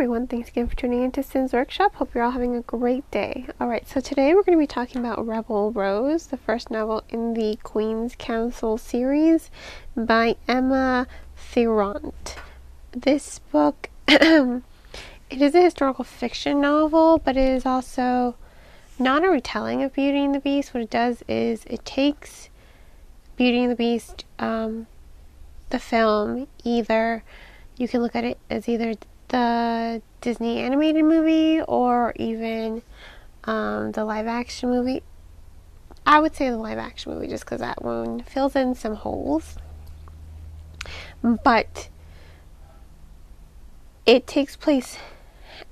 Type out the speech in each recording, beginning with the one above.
everyone, thanks again for tuning into Sin's Workshop. Hope you're all having a great day. Alright, so today we're going to be talking about Rebel Rose, the first novel in the Queen's Council series by Emma Theriault. This book, it is a historical fiction novel, but it is also not a retelling of Beauty and the Beast. What it does is it takes Beauty and the Beast, um, the film, either you can look at it as either the Disney animated movie or even um, the live action movie. I would say the live action movie just because that one fills in some holes. But it takes place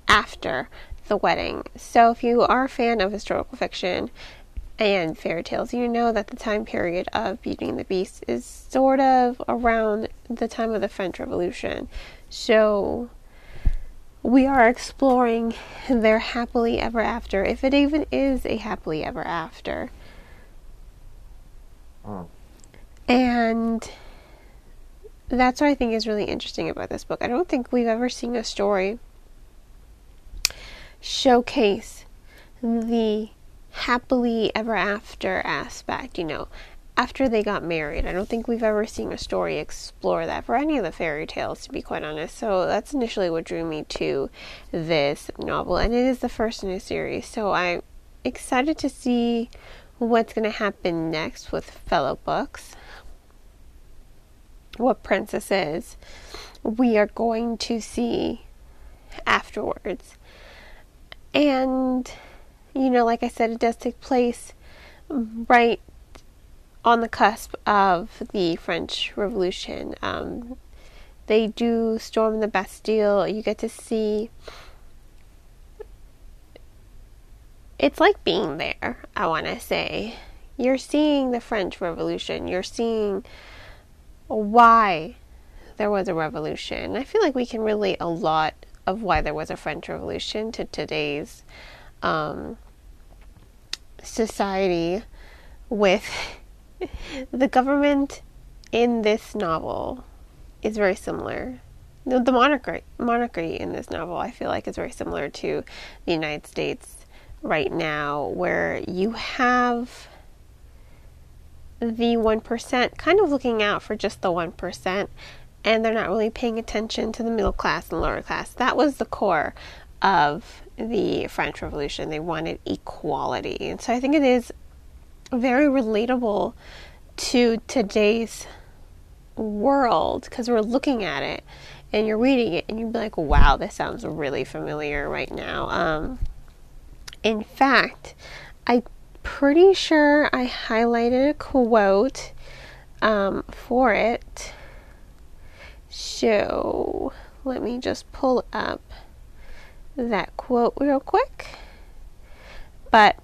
after the wedding. So if you are a fan of historical fiction and fairy tales, you know that the time period of Beauty and the Beast is sort of around the time of the French Revolution. So we are exploring their happily ever after, if it even is a happily ever after. Oh. And that's what I think is really interesting about this book. I don't think we've ever seen a story showcase the happily ever after aspect, you know, after they got married. I don't think we've ever seen a story explore that for any of the fairy tales, to be quite honest. So that's initially what drew me to this novel, and it is the first in a series. So I'm excited to see what's going to happen next with fellow books. What princesses we are going to see afterwards. And, you know, like I said, it does take place right on the cusp of the French Revolution. Um, they do storm the Bastille. You get to see. It's like being there, I want to say. You're seeing the French Revolution. You're seeing why there was a revolution. I feel like we can relate a lot of why there was a French Revolution to today's um, society with the government in this novel is very similar. The, monarchy, monarchy in this novel, I feel like, is very similar to the United States right now, where you have the 1% kind of looking out for just the 1%, and they're not really paying attention to the middle class and lower class. That was the core of the French Revolution. They wanted equality. And so I think it is very relatable to today's world because we're looking at it and you're reading it and you'd be like, wow, this sounds really familiar right now. Um, in fact, I'm pretty sure I highlighted a quote um, for it. So let me just pull up that quote real quick. But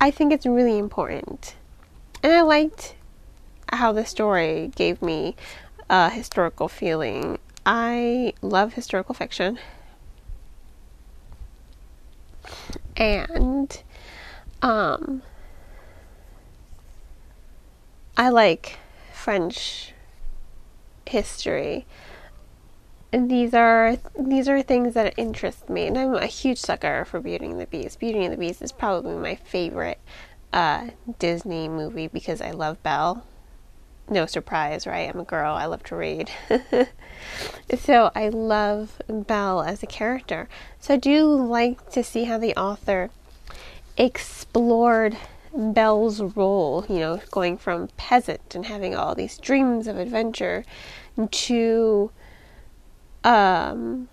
I think it's really important. And I liked how the story gave me a historical feeling. I love historical fiction. And um I like French history these are these are things that interest me, and I'm a huge sucker for Beauty and the Beast. Beauty and the Beast is probably my favorite uh, Disney movie because I love Belle. No surprise, right? I'm a girl. I love to read. so I love Belle as a character. So I do like to see how the author explored Belle's role, you know, going from peasant and having all these dreams of adventure to um,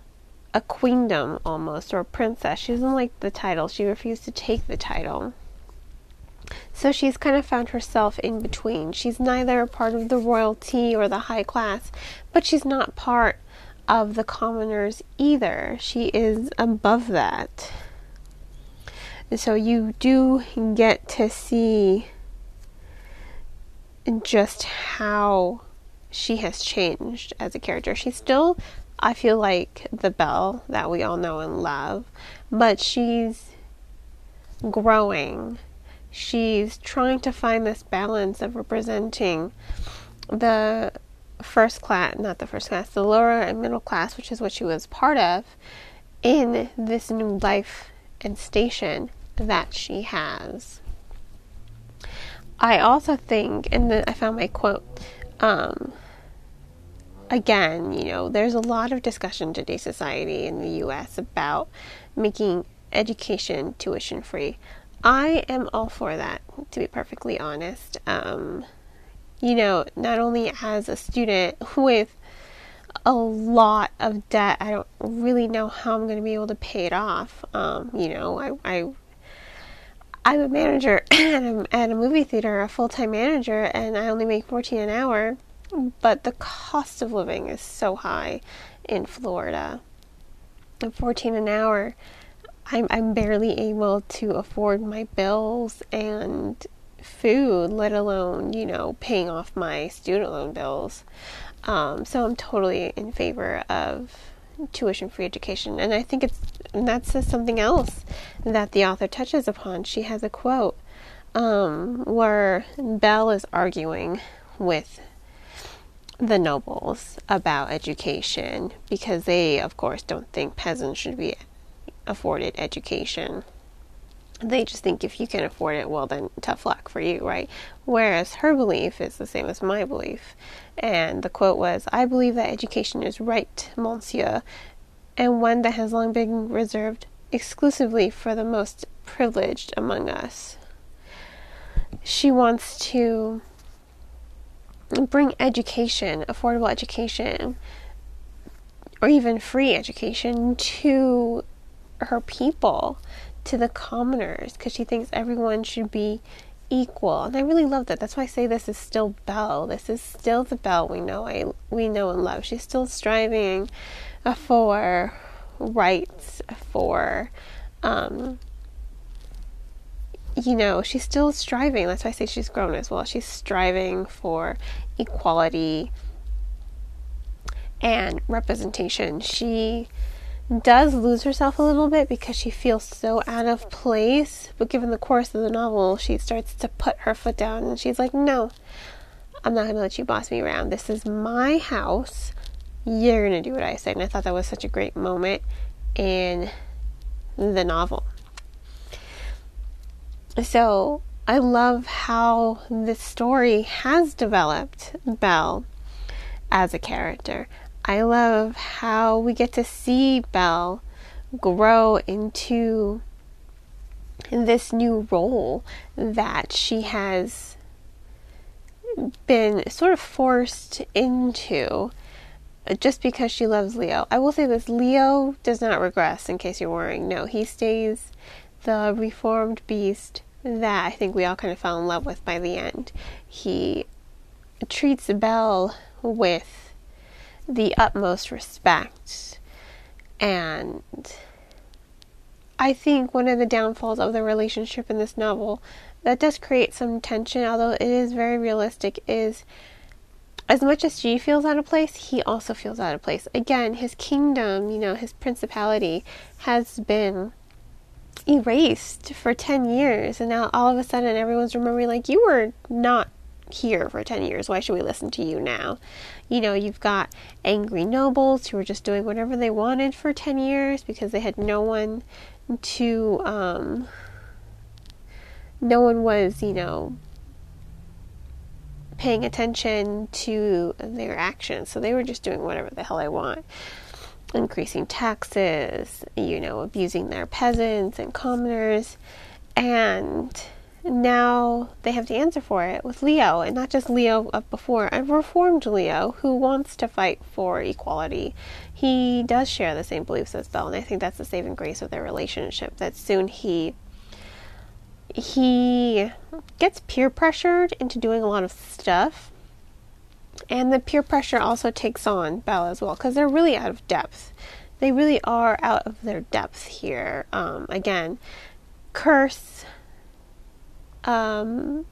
a queendom almost, or a princess. She doesn't like the title. She refused to take the title. So she's kind of found herself in between. She's neither a part of the royalty or the high class, but she's not part of the commoners either. She is above that. And so you do get to see just how she has changed as a character. She's still I feel like the Belle that we all know and love, but she's growing. She's trying to find this balance of representing the first class, not the first class, the lower and middle class, which is what she was part of, in this new life and station that she has. I also think, and I found my quote. Um, again, you know, there's a lot of discussion today, society in the U.S. about making education tuition free. I am all for that, to be perfectly honest. Um, you know, not only as a student with a lot of debt, I don't really know how I'm going to be able to pay it off. Um, you know, I, I I'm a manager at a, at a movie theater, a full time manager, and I only make 14 an hour. But the cost of living is so high in Florida. At 14 an hour, I'm, I'm barely able to afford my bills and food, let alone, you know, paying off my student loan bills. Um, so I'm totally in favor of tuition free education. And I think it's, and that says something else that the author touches upon. She has a quote um, where Belle is arguing with the nobles about education because they, of course, don't think peasants should be afforded education. They just think if you can afford it, well, then tough luck for you, right? Whereas her belief is the same as my belief. And the quote was I believe that education is right, monsieur, and one that has long been reserved exclusively for the most privileged among us. She wants to bring education, affordable education, or even free education to her people, to the commoners, because she thinks everyone should be equal. And I really love that. That's why I say this is still Belle. This is still the Belle we know I we know and love. She's still striving for rights, for um, you know, she's still striving. That's why I say she's grown as well. She's striving for equality and representation. She does lose herself a little bit because she feels so out of place. But given the course of the novel, she starts to put her foot down and she's like, No, I'm not going to let you boss me around. This is my house. You're going to do what I say. And I thought that was such a great moment in the novel. So I love how this story has developed Belle as a character. I love how we get to see Belle grow into this new role that she has been sort of forced into just because she loves Leo. I will say this Leo does not regress, in case you're worrying. No, he stays the reformed beast that I think we all kind of fell in love with by the end. He treats Belle with the utmost respect. And I think one of the downfalls of the relationship in this novel that does create some tension, although it is very realistic, is as much as she feels out of place, he also feels out of place. Again, his kingdom, you know, his principality has been erased for 10 years and now all of a sudden everyone's remembering like you were not here for 10 years. Why should we listen to you now? You know you've got angry nobles who were just doing whatever they wanted for 10 years because they had no one to um no one was you know paying attention to their actions. So they were just doing whatever the hell they want increasing taxes, you know, abusing their peasants and commoners. And now they have to answer for it with Leo, and not just Leo of before, a reformed Leo who wants to fight for equality. He does share the same beliefs as Belle, and I think that's the saving grace of their relationship. That soon he he gets peer pressured into doing a lot of stuff and the peer pressure also takes on Belle as well because they're really out of depth. They really are out of their depth here. Um, again, curse. Um,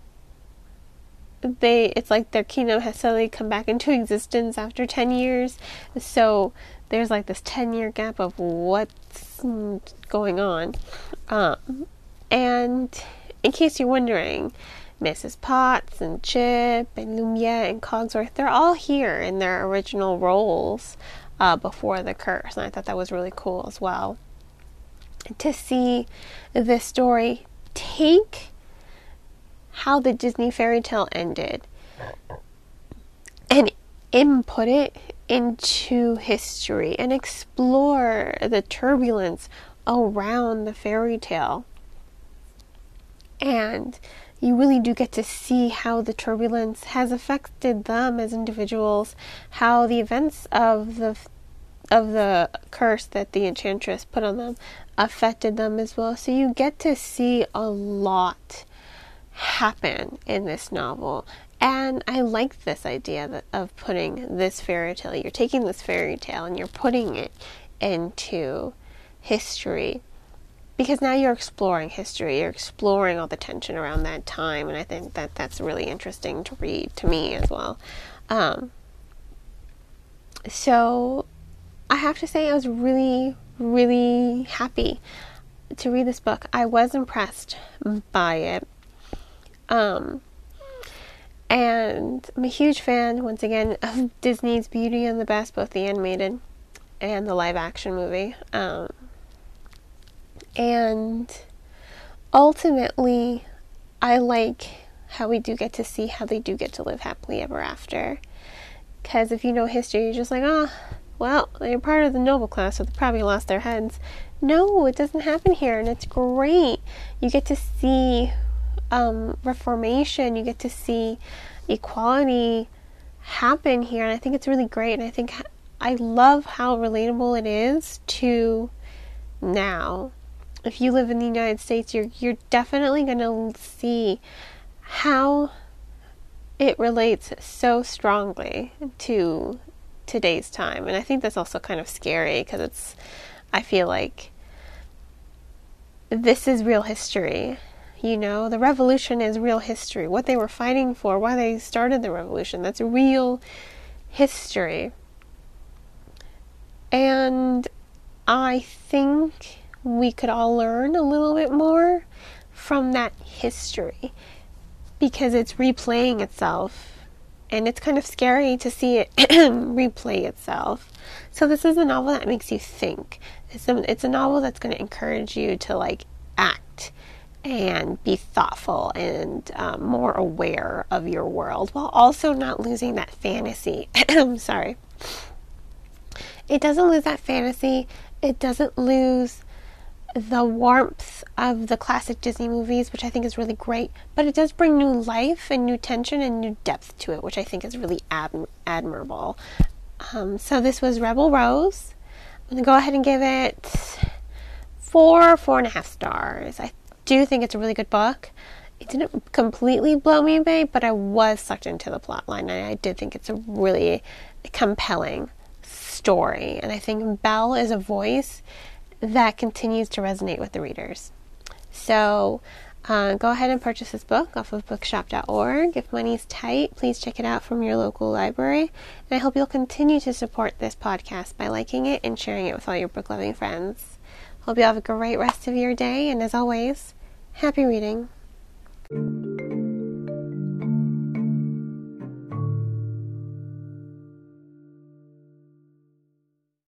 they it's like their kingdom has suddenly come back into existence after 10 years so there's like this 10 year gap of what's going on um, and in case you're wondering Mrs. Potts and Chip and Lumiere and Cogsworth, they're all here in their original roles uh, before the curse. And I thought that was really cool as well. To see this story take how the Disney fairy tale ended and input it into history and explore the turbulence around the fairy tale. And you really do get to see how the turbulence has affected them as individuals, how the events of the of the curse that the enchantress put on them affected them as well. So you get to see a lot happen in this novel. And I like this idea of putting this fairy tale. You're taking this fairy tale and you're putting it into history because now you're exploring history, you're exploring all the tension around that time, and I think that that's really interesting to read to me as well. Um, so I have to say, I was really, really happy to read this book. I was impressed by it. Um, and I'm a huge fan, once again, of Disney's Beauty and the Beast, both the animated and the live action movie. Um, and ultimately, I like how we do get to see how they do get to live happily ever after. Because if you know history, you're just like, oh, well, they're part of the noble class, so they probably lost their heads. No, it doesn't happen here, and it's great. You get to see um, reformation, you get to see equality happen here, and I think it's really great. And I think I love how relatable it is to now if you live in the United States, you're you're definitely going to see how it relates so strongly to today's time. And I think that's also kind of scary because it's I feel like this is real history. You know, the revolution is real history. What they were fighting for, why they started the revolution, that's real history. And I think we could all learn a little bit more from that history because it's replaying itself and it's kind of scary to see it replay itself. So this is a novel that makes you think. It's a, it's a novel that's going to encourage you to like act and be thoughtful and um, more aware of your world while also not losing that fantasy. I'm sorry. It doesn't lose that fantasy. It doesn't lose the warmth of the classic Disney movies, which I think is really great, but it does bring new life and new tension and new depth to it, which I think is really ad- admirable. Um, so this was Rebel Rose. I'm going to go ahead and give it four, four and a half stars. I do think it's a really good book. It didn't completely blow me away, but I was sucked into the plot line, and I did think it's a really compelling story. And I think Belle is a voice that continues to resonate with the readers. So uh, go ahead and purchase this book off of bookshop.org. If money's tight, please check it out from your local library. And I hope you'll continue to support this podcast by liking it and sharing it with all your book loving friends. Hope you have a great rest of your day, and as always, happy reading.